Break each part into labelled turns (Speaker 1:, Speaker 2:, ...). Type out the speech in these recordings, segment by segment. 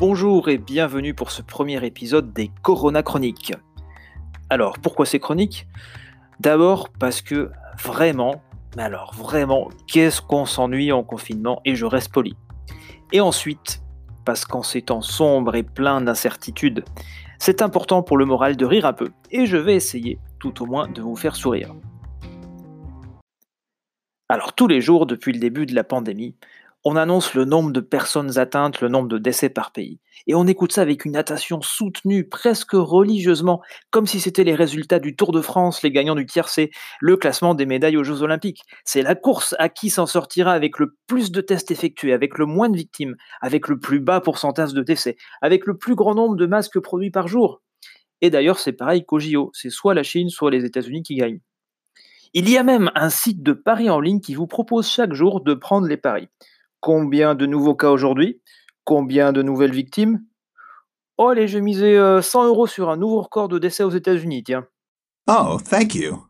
Speaker 1: Bonjour et bienvenue pour ce premier épisode des Corona Chroniques. Alors, pourquoi ces chroniques? D'abord parce que vraiment, mais alors vraiment, qu'est-ce qu'on s'ennuie en confinement et je reste poli. Et ensuite, parce qu'en ces temps sombres et pleins d'incertitudes, c'est important pour le moral de rire un peu, et je vais essayer, tout au moins, de vous faire sourire. Alors tous les jours, depuis le début de la pandémie, on annonce le nombre de personnes atteintes, le nombre de décès par pays. Et on écoute ça avec une attention soutenue, presque religieusement, comme si c'était les résultats du Tour de France, les gagnants du tiercé, le classement des médailles aux Jeux Olympiques. C'est la course à qui s'en sortira avec le plus de tests effectués, avec le moins de victimes, avec le plus bas pourcentage de décès, avec le plus grand nombre de masques produits par jour. Et d'ailleurs, c'est pareil qu'au JO, c'est soit la Chine, soit les États-Unis qui gagnent. Il y a même un site de paris en ligne qui vous propose chaque jour de prendre les paris. Combien de nouveaux cas aujourd'hui? Combien de nouvelles victimes? Oh, allez, je misais 100 euros sur un nouveau record de décès aux États-Unis, tiens.
Speaker 2: Oh, thank you.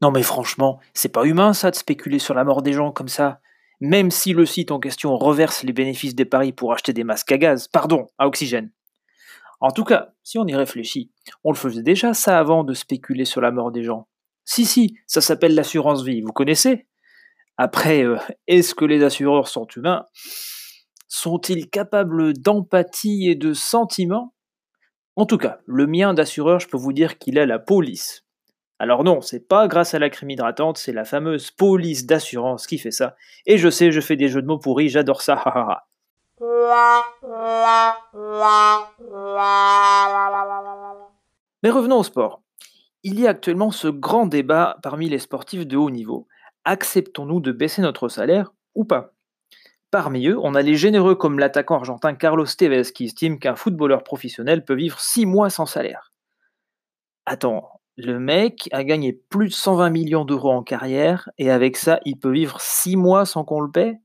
Speaker 1: Non, mais franchement, c'est pas humain ça de spéculer sur la mort des gens comme ça. Même si le site en question reverse les bénéfices des paris pour acheter des masques à gaz, pardon, à oxygène. En tout cas, si on y réfléchit, on le faisait déjà ça avant de spéculer sur la mort des gens. Si, si, ça s'appelle l'assurance vie, vous connaissez? Après, euh, est-ce que les assureurs sont humains? Sont-ils capables d'empathie et de sentiment En tout cas, le mien d'assureur, je peux vous dire qu'il a la police. Alors non, c'est pas grâce à la crème hydratante, c'est la fameuse police d'assurance qui fait ça. Et je sais, je fais des jeux de mots pourris, j'adore ça, Mais revenons au sport. Il y a actuellement ce grand débat parmi les sportifs de haut niveau acceptons-nous de baisser notre salaire ou pas? Parmi eux, on a les généreux comme l'attaquant argentin Carlos Tevez qui estime qu'un footballeur professionnel peut vivre 6 mois sans salaire. Attends, le mec a gagné plus de 120 millions d'euros en carrière et avec ça, il peut vivre 6 mois sans qu'on le paie?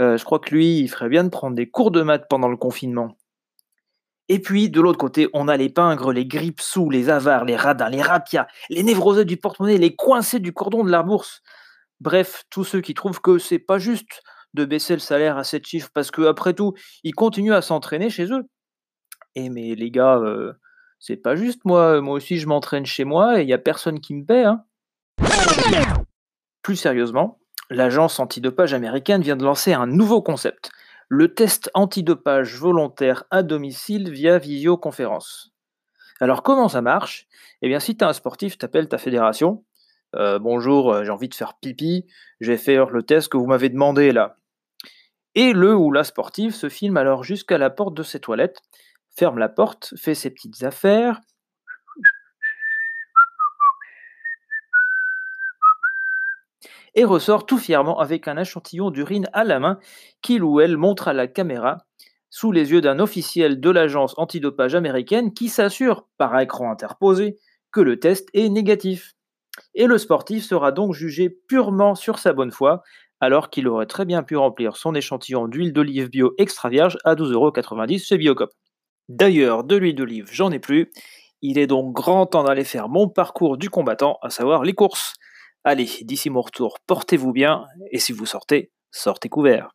Speaker 1: Euh, Je crois que lui, il ferait bien de prendre des cours de maths pendant le confinement. Et puis, de l'autre côté, on a les pingres, les grippe-sous, les avares, les radins, les rapias, les névrosés du porte-monnaie, les coincés du cordon de la bourse. Bref, tous ceux qui trouvent que c'est pas juste de baisser le salaire à 7 chiffres parce que après tout, ils continuent à s'entraîner chez eux. Et eh, mais les gars, euh, c'est pas juste, moi, moi aussi je m'entraîne chez moi et il a personne qui me paie. Hein. Plus sérieusement, l'agence antidopage américaine vient de lancer un nouveau concept le test antidopage volontaire à domicile via visioconférence. Alors comment ça marche? Eh bien si tu es un sportif, t'appelles ta fédération. Euh, bonjour, euh, j'ai envie de faire pipi, je vais faire le test que vous m'avez demandé là. Et le ou la sportive se filme alors jusqu'à la porte de ses toilettes, ferme la porte, fait ses petites affaires, et ressort tout fièrement avec un échantillon d'urine à la main qu'il ou elle montre à la caméra sous les yeux d'un officiel de l'agence antidopage américaine qui s'assure, par écran interposé, que le test est négatif. Et le sportif sera donc jugé purement sur sa bonne foi, alors qu'il aurait très bien pu remplir son échantillon d'huile d'olive bio extra vierge à 12,90€ chez Biocop. D'ailleurs, de l'huile d'olive, j'en ai plus. Il est donc grand temps d'aller faire mon parcours du combattant, à savoir les courses. Allez, d'ici mon retour, portez-vous bien, et si vous sortez, sortez couvert.